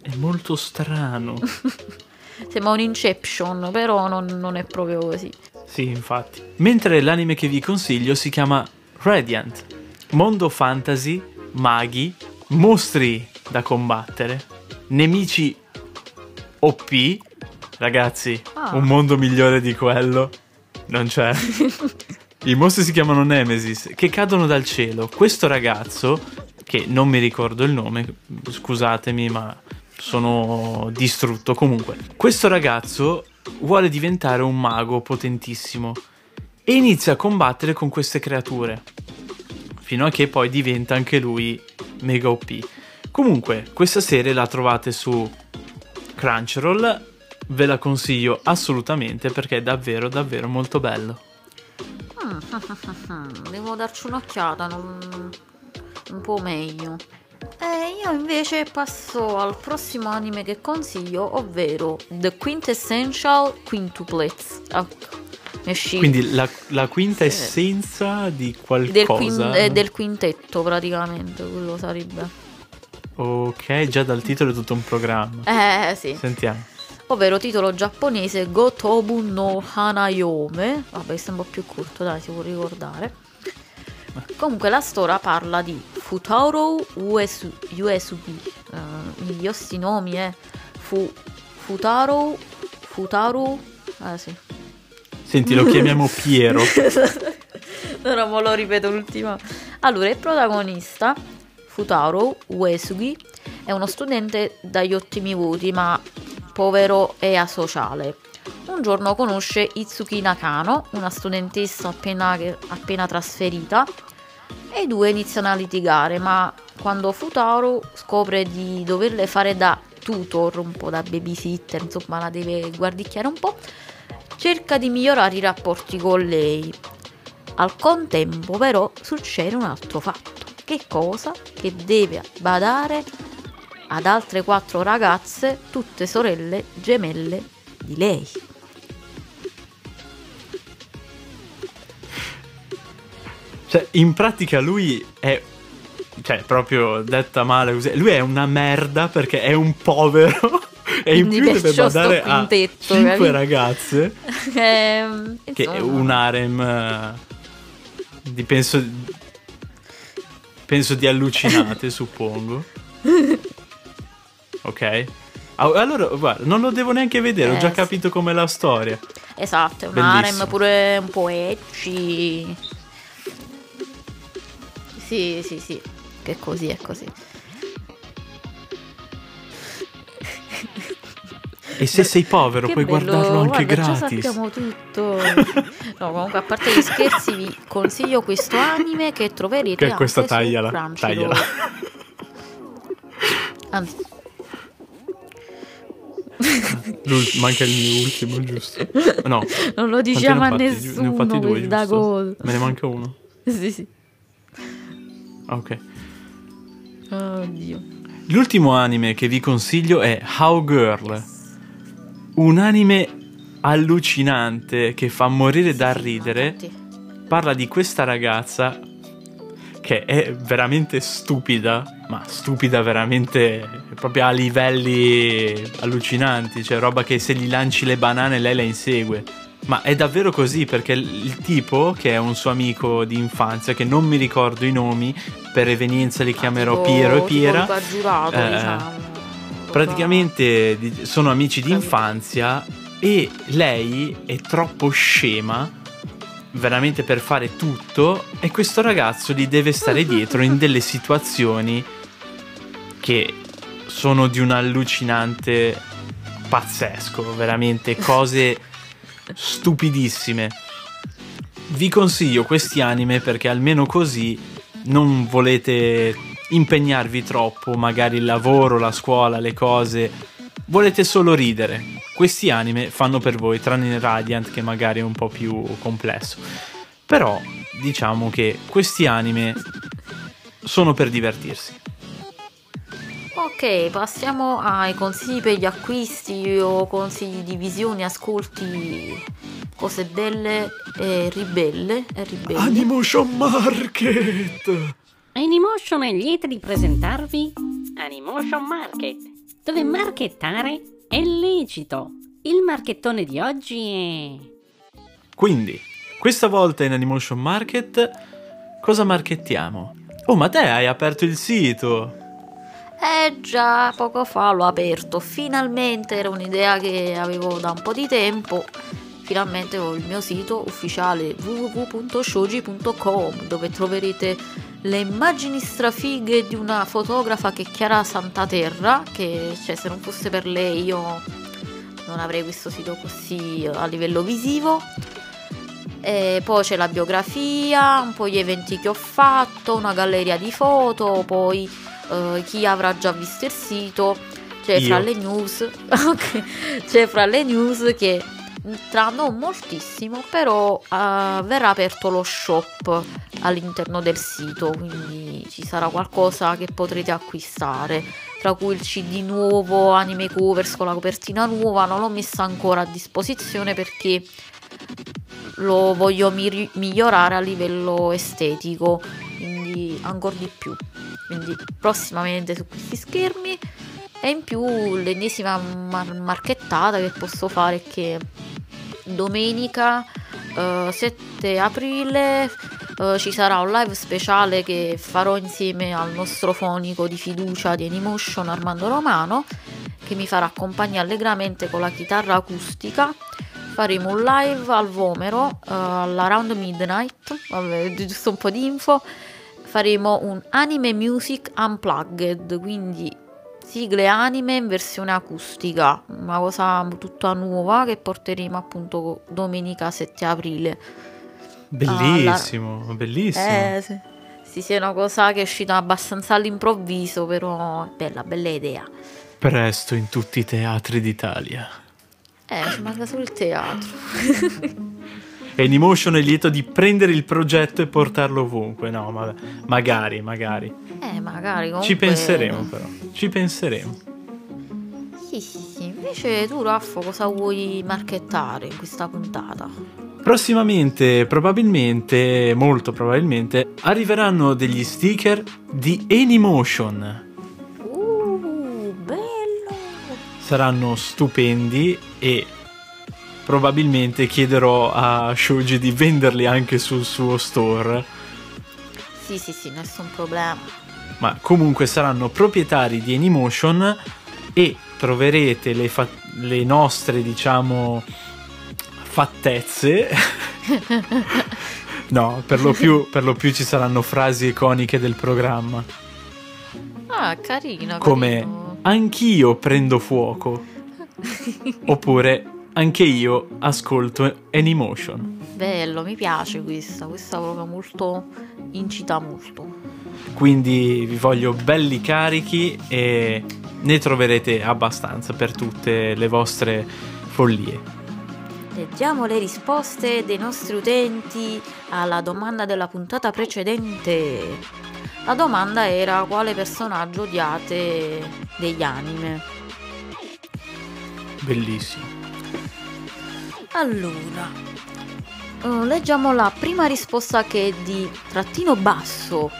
È molto strano. *laughs* Sembra un Inception, però non, non, è proprio così. Sì, infatti. Mentre l'anime che vi consiglio si chiama Radiant. Mondo fantasy, maghi, mostri da combattere, nemici OP. Ragazzi, Ah. un mondo migliore di quello non c'è. *laughs* I mostri si chiamano Nemesis, che cadono dal cielo. Questo ragazzo, che non mi ricordo il nome, scusatemi, ma sono distrutto. Comunque, questo ragazzo vuole diventare un mago potentissimo e inizia a combattere con queste creature. Fino a che poi diventa anche lui mega OP. Comunque, questa serie la trovate su Crunchyroll. Ve la consiglio assolutamente perché è davvero, davvero molto bello. Mm, *laughs* Devo darci un'occhiata, non- un po' meglio. E io invece passo al prossimo anime che consiglio, ovvero The Quintessential Quintuplets. Ecco, uscito. Quindi la, la quinta Sì. essenza di del, qualcosa. quin- eh, del quintetto praticamente, quello sarebbe. Ok, già dal titolo è tutto un programma. Eh sì. Sentiamo. Ovvero titolo giapponese Gotobu no Hanayome. Vabbè, un po' più corto, dai, si può ricordare. Comunque la storia parla di Futaro Uesu, Uesugi. Eh, io sti nomi, eh. Fu, Futaro. Futaro. Ah sì. Senti, lo chiamiamo *laughs* Piero. Ora me lo ripeto l'ultima. Allora, il protagonista, Futaro Uesugi, è uno studente dagli ottimi voti, ma povero e asociale. Un giorno conosce Itsuki Nakano, una studentessa appena, appena trasferita, e i due iniziano a litigare, ma quando Futaro scopre di doverle fare da tutor, un po' da babysitter, insomma la deve guardicchiare un po', cerca di migliorare i rapporti con lei. Al contempo però succede un altro fatto. Che cosa? Che deve badare ad altre quattro ragazze, tutte sorelle gemelle di lei. Cioè, in pratica lui è. Cioè, proprio detta male così. Lui è una merda perché è un povero. *laughs* e in Quindi più deve badare a quintetto, 5 capito? ragazze. *laughs* Ehm, Che è un harem. eh, Di penso. Penso di allucinate, *laughs* suppongo. Ok. Allora, guarda, non lo devo neanche vedere, ho Eh, già sì. capito com'è la storia. Esatto, è un harem pure un po' ecci. Sì, sì, sì. Che così, è così. E se sei povero Che puoi bello, guardarlo anche guarda, Già gratis. sappiamo tutto. No, comunque, a parte gli scherzi, vi consiglio questo anime che troverete Che anche questa tagliala, tagliala. Anzi, Manca il mio ultimo, giusto? No. non lo diciamo a fatti? Ne ho nessuno fatti due, questa giusto? Me ne manca uno. Sì, sì. Ok. Oddio. L'ultimo anime che vi consiglio è How Girl. Un anime allucinante che fa morire da ridere. Parla di questa ragazza che è veramente stupida, ma stupida veramente proprio a livelli allucinanti, cioè roba che se gli lanci le banane lei la insegue. Ma è davvero così perché il tipo, che è un suo amico di infanzia, che non mi ricordo i nomi, per evenienza li chiamerò Tipo- Piero e Piera, Giurato, eh, diciamo. praticamente sono amici di infanzia e lei è troppo scema veramente per fare tutto e questo ragazzo gli deve stare dietro in delle situazioni che sono di un allucinante pazzesco, veramente cose stupidissime. Vi consiglio questi anime perché almeno così non volete impegnarvi troppo, magari il lavoro, la scuola, le cose, volete solo ridere. Questi anime fanno per voi, tranne Radiant che magari è un po' più complesso. Però diciamo che questi anime sono per divertirsi. Ok, passiamo ai consigli per gli acquisti o consigli di visioni, ascolti, cose belle e ribelle. E ribelli. Animotion Market! Animotion è lieta di presentarvi Animotion Market, dove marchettare è lecito. Il marchettone di oggi è Quindi, questa volta in Animation Market, cosa markettiamo? Oh, ma te hai aperto il sito! Eh già, poco fa l'ho aperto. Finalmente era un'idea che avevo da un po' di tempo. Finalmente ho il mio sito ufficiale www.shoji.com dove troverete le immagini strafighe di una fotografa che è Chiara Santaterra, che cioè, se non fosse per lei io non avrei questo sito così a livello visivo. E poi c'è la biografia, un po' gli eventi che ho fatto, una galleria di foto, poi eh, chi avrà già visto il sito, c'è Io. fra le news, *laughs* ok, c'è fra le news che tra non moltissimo, però eh, verrà aperto lo shop all'interno del sito, quindi ci sarà qualcosa che potrete acquistare, tra cui il CD nuovo, anime covers con la copertina nuova, non l'ho messa ancora a disposizione perché lo voglio miri- migliorare a livello estetico, quindi ancora di più. Quindi prossimamente su questi schermi e in più l'ennesima mar- marchettata che posso fare è che domenica eh, 7 aprile eh, ci sarà un live speciale che farò insieme al nostro fonico di fiducia di Anymotion Armando Romano che mi farà compagnia allegramente con la chitarra acustica. Faremo un live al Vomero eh, all'around midnight vabbè giusto un po' di info. Faremo un anime music unplugged quindi sigle anime in versione acustica una cosa tutta nuova che porteremo appunto domenica 7 aprile Bellissimo, bellissimo. eh, sì. sì, sì, è una cosa che è uscita abbastanza all'improvviso, però bella, bella idea. Presto in tutti i teatri d'Italia. Eh, ci manca solo il teatro. *laughs* Anymotion è lieto di prendere il progetto e portarlo ovunque. No, ma magari, magari. Eh, magari comunque... Ci penseremo però. Ci penseremo. Sì, sì, sì. Invece tu, Raffo, cosa vuoi marchettare in questa puntata? Prossimamente, probabilmente, molto probabilmente, arriveranno degli sticker di Anymotion. Uh, bello! Saranno stupendi e probabilmente chiederò a Shoji di venderli anche sul suo store. Sì, sì, sì, nessun problema. ma comunque saranno proprietari di Anymotion e troverete le, fa- le nostre, diciamo, fattezze. *laughs* no, per lo, più, per lo più ci saranno frasi iconiche del programma, Ah, carino. come carino. anch'io prendo fuoco, *laughs* oppure anche io ascolto Anymotion. Bello, mi piace questa. Questa proprio molto... incita molto. Quindi vi voglio belli carichi e ne troverete abbastanza per tutte le vostre follie. Leggiamo le risposte dei nostri utenti alla domanda della puntata precedente. La domanda era quale personaggio odiate degli anime. Bellissimo. Allora, eh, leggiamo la prima risposta che è di trattino basso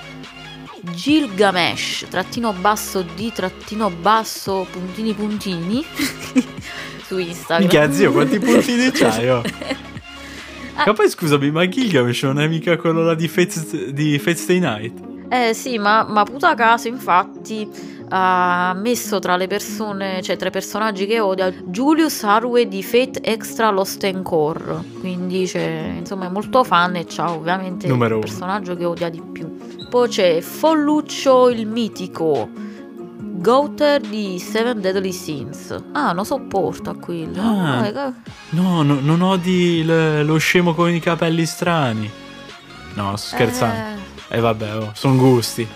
Gilgamesh, trattino basso di trattino basso puntini puntini *laughs* su Instagram. Minchia zio, quanti puntini *laughs* c'hai? Oh? Ma poi scusami, ma Gilgamesh non è mica quello là di Fate, di Fate Stay Night? Eh sì, ma, ma puta caso, infatti, ha messo tra le persone, cioè tra i personaggi che odia, Julius Harvey di Fate Extra Lost Encore. Quindi, cioè, insomma, è molto fan e c'ha ovviamente Numero il uno. personaggio che odia di più. Poi c'è Folluccio il mitico. Gouter di Seven Deadly Sins. Ah, non sopporta quello. Ah. No, no, non odi lo scemo con i capelli strani. No, scherzando. eh. E vabbè, oh, sono gusti.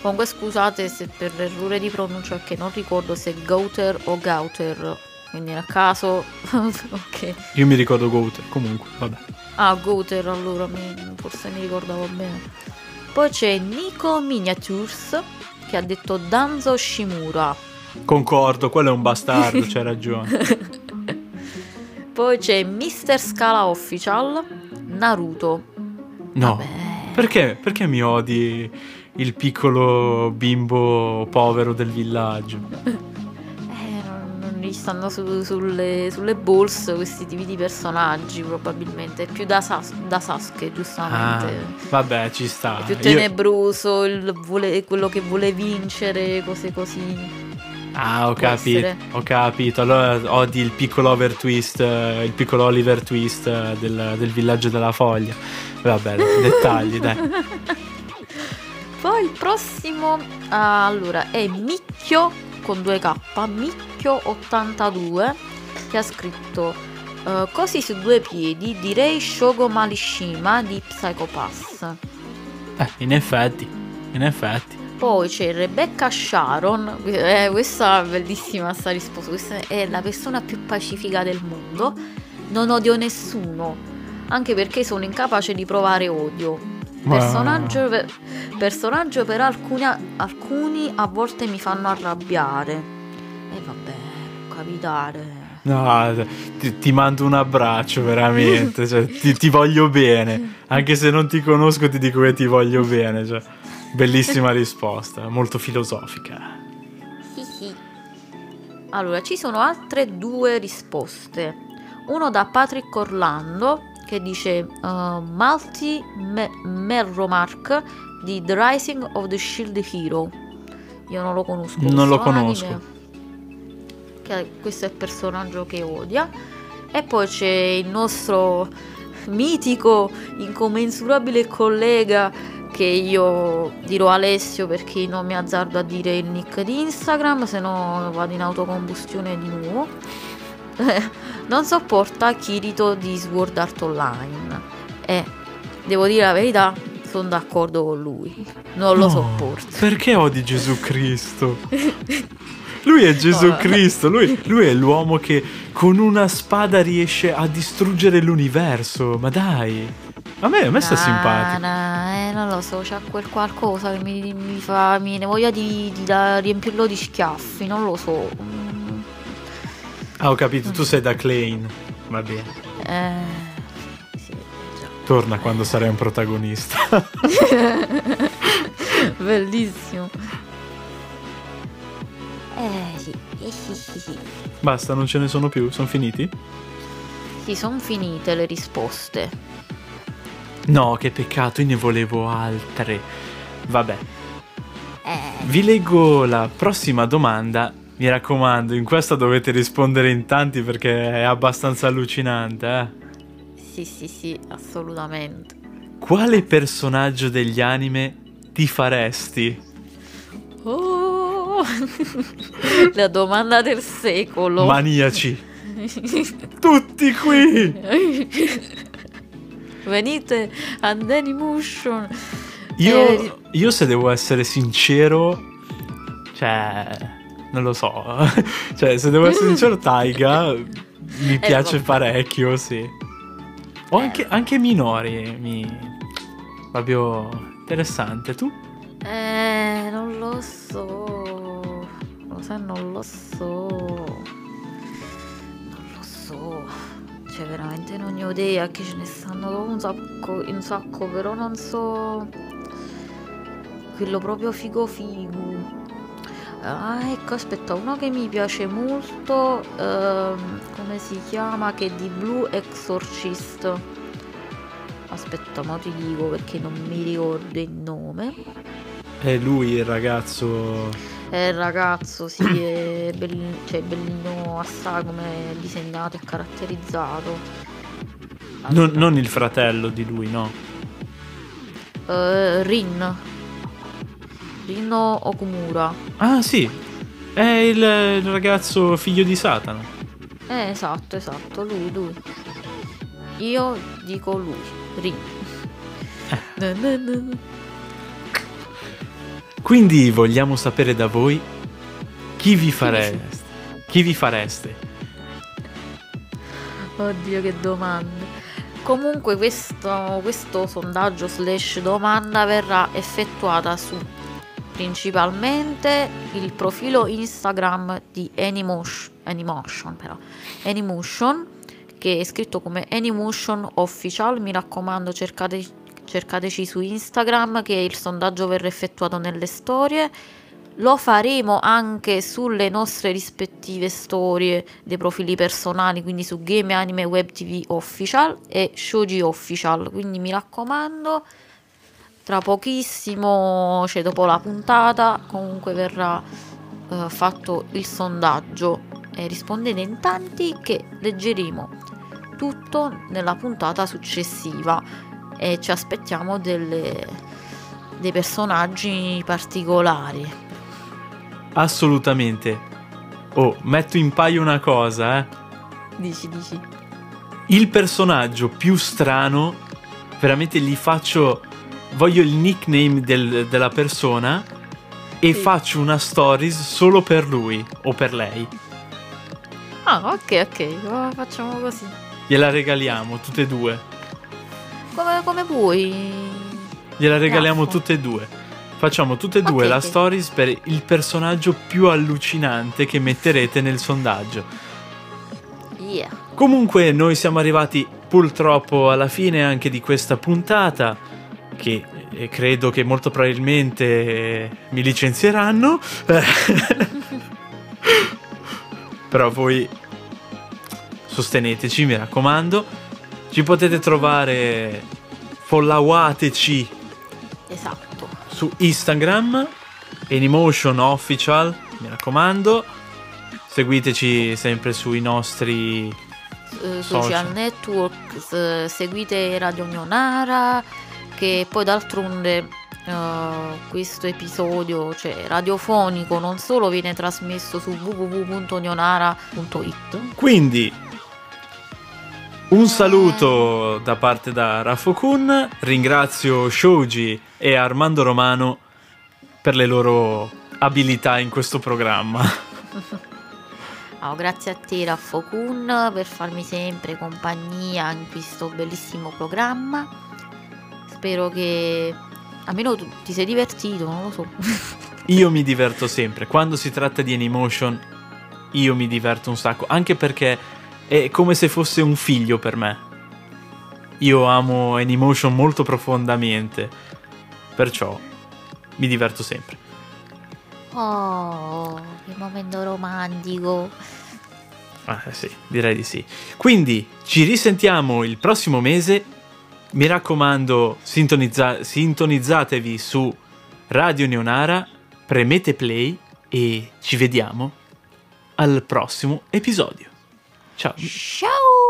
Comunque scusate se per l'errore di pronuncia che non ricordo se Gouter o Gouter. Quindi nel caso. *laughs* ok. Io mi ricordo Gouter, comunque, vabbè. Ah, Gouter allora mi- forse mi ricordavo bene. Poi c'è Nico Miniatures che ha detto Danzo Shimura. Concordo, quello è un bastardo, c'hai ragione. *laughs* Poi c'è Mr. Scala Official Naruto. No, Vabbè. perché? Perché mi odi il piccolo bimbo povero del villaggio? Eh, non, non mi stanno su- sulle, sulle borse questi tipi di personaggi probabilmente, più da, Sas- da Sasuke Ah, giustamente. vabbè, ci sta. È più Io- tenebroso, il vuole- quello che vuole vincere, cose così. Ah, ho capito, essere. ho capito. Allora odi il piccolo Over Twist, il piccolo Oliver Twist del, del villaggio della foglia. Vabbè, *laughs* dettagli, dai. Poi il prossimo, allora, è Micchio con 2K, Micchio82, che ha scritto eh, Così su due piedi, direi Shogo Malishima di Psycho Pass. Eh, in effetti, in effetti. Poi c'è Rebecca Sharon, eh, questa è bellissima sta risposta, questa è la persona più pacifica del mondo, non odio nessuno, anche perché sono incapace di provare odio. Personaggio per, personaggio per alcuni, alcuni a volte mi fanno arrabbiare. E vabbè, capitare. No, ti, ti mando un abbraccio veramente, cioè, ti, ti voglio bene, anche se non ti conosco ti dico che ti voglio bene, cioè, bellissima risposta, molto filosofica. Allora, ci sono altre due risposte. Uno da Patrick Orlando che dice uh, Malti Me- Merromark di The Rising of the Shield Hero. Io non lo conosco. Non lo conosco. Che questo è il personaggio che odia. E poi c'è il nostro mitico, incommensurabile collega che io dirò Alessio perché non mi azzardo a dire il nick di Instagram, se no vado in autocombustione di nuovo. *laughs* non sopporta Kirito di Sword Art Online. E devo dire la verità, sono d'accordo con lui. Non lo No, sopporto. Perché odi Gesù *laughs* Cristo? Lui è Gesù No. Cristo, lui, lui è l'uomo che con una spada riesce a distruggere l'universo, ma dai. A me, a me sta Nah, simpatico. nah, eh, non lo so, c'è quel qualcosa che mi, mi fa. Mi ne voglia di, di da- riempirlo di schiaffi, non lo so. Mm, Ah, ho capito, tu sei da Klein. Va bene. Eh, sì. Torna quando sarai un protagonista. *laughs* Bellissimo. Eh sì, eh, sì, sì, sì. Basta, non ce ne sono più, sono finiti? Sì, sono finite le risposte. No, che peccato, io ne volevo altre. Vabbè, Eh, vi leggo la prossima domanda. Mi raccomando, in questa dovete rispondere in tanti perché è abbastanza allucinante, eh. sì, sì, sì, assolutamente. Quale personaggio degli anime ti faresti? Oh, *laughs* la domanda del secolo. Maniaci. Tutti qui. *laughs* Venite a Dailymotion. Io, Eh, io se devo essere sincero, cioè, non lo so. *laughs* cioè, se devo essere sincero, *laughs* Taiga mi piace vabbè. parecchio, sì. O anche, anche minori, mi... proprio interessante. Tu? Eh, non lo so. Lo sai, non lo so. Non lo so. Cioè, veramente non ne ho idea che ce ne stanno un sacco, un sacco, però non so. Quello proprio figo figo. Ah, ecco, aspetta, uno che mi piace molto, ehm, come si chiama? Che è di Blue Exorcist. Aspetta, ma ti dico perché non mi ricordo il nome. È lui il ragazzo. Eh, il ragazzo, sì, è bellino, cioè, bellino assai come è disegnato e caratterizzato. Non, non il fratello di lui, no. Eh, Rin. Rino Okumura. Ah, sì. È il, il ragazzo figlio di Satana. Eh, esatto, esatto, lui, lui. Io dico lui, Rin. Na. Quindi vogliamo sapere da voi chi vi fareste. Chi vi fareste? Oddio, che domande. Comunque questo, questo sondaggio slash domanda verrà effettuata su principalmente il profilo Instagram di Anymotion, Anymotion però, Anymotion, che è scritto come Anymotion Official, mi raccomando cercate, cercateci su Instagram che il sondaggio verrà effettuato nelle storie lo faremo anche sulle nostre rispettive storie dei profili personali, quindi su Game Anime Web TV Official e Shoji Official. Quindi mi raccomando, tra pochissimo, cioè dopo la puntata, comunque verrà eh, fatto il sondaggio e rispondete in tanti che leggeremo tutto nella puntata successiva e ci aspettiamo delle, dei personaggi particolari. Assolutamente. Oh, metto in paio una cosa, eh. Dici, dici. Il personaggio più strano, veramente gli faccio. Voglio il nickname del- della persona e Sì. faccio una stories solo per lui o per lei. Ah, ok, ok, oh, facciamo così. Gliela regaliamo tutte e due. Come, come vuoi. Gliela regaliamo Grazie. tutte e due. Facciamo tutte e due la stories per il personaggio più allucinante che metterete nel sondaggio. Yeah. Comunque noi siamo arrivati purtroppo alla fine anche di questa puntata che eh, credo che molto probabilmente eh, mi licenzieranno. *laughs* Però voi sosteneteci, mi raccomando. Ci potete trovare followateci Esatto. su Instagram Anymotion Official, mi raccomando. Seguiteci sempre sui nostri Eh, Social. social network, seguite Radio Nionara, che poi d'altronde eh, questo episodio, cioè radiofonico, non solo viene trasmesso su www.nionara.it. Quindi, un saluto da parte da Rafokun. Ringrazio Shoji e Armando Romano per le loro abilità in questo programma. Ah, *laughs* grazie a te Raffokun per farmi sempre compagnia in questo bellissimo programma. Spero che almeno tu ti sei divertito, non lo so. *laughs* Io mi diverto sempre. Quando si tratta di Anymotion, io mi diverto un sacco. Anche perché è come se fosse un figlio per me. Io amo Anymotion molto profondamente. Perciò mi diverto sempre. Oh, che momento romantico. Ah, sì, direi di sì. Quindi ci risentiamo il prossimo mese. Mi raccomando, sintonizza- sintonizzatevi su Radio Neonara, premete play e ci vediamo al prossimo episodio. Ciao. Show.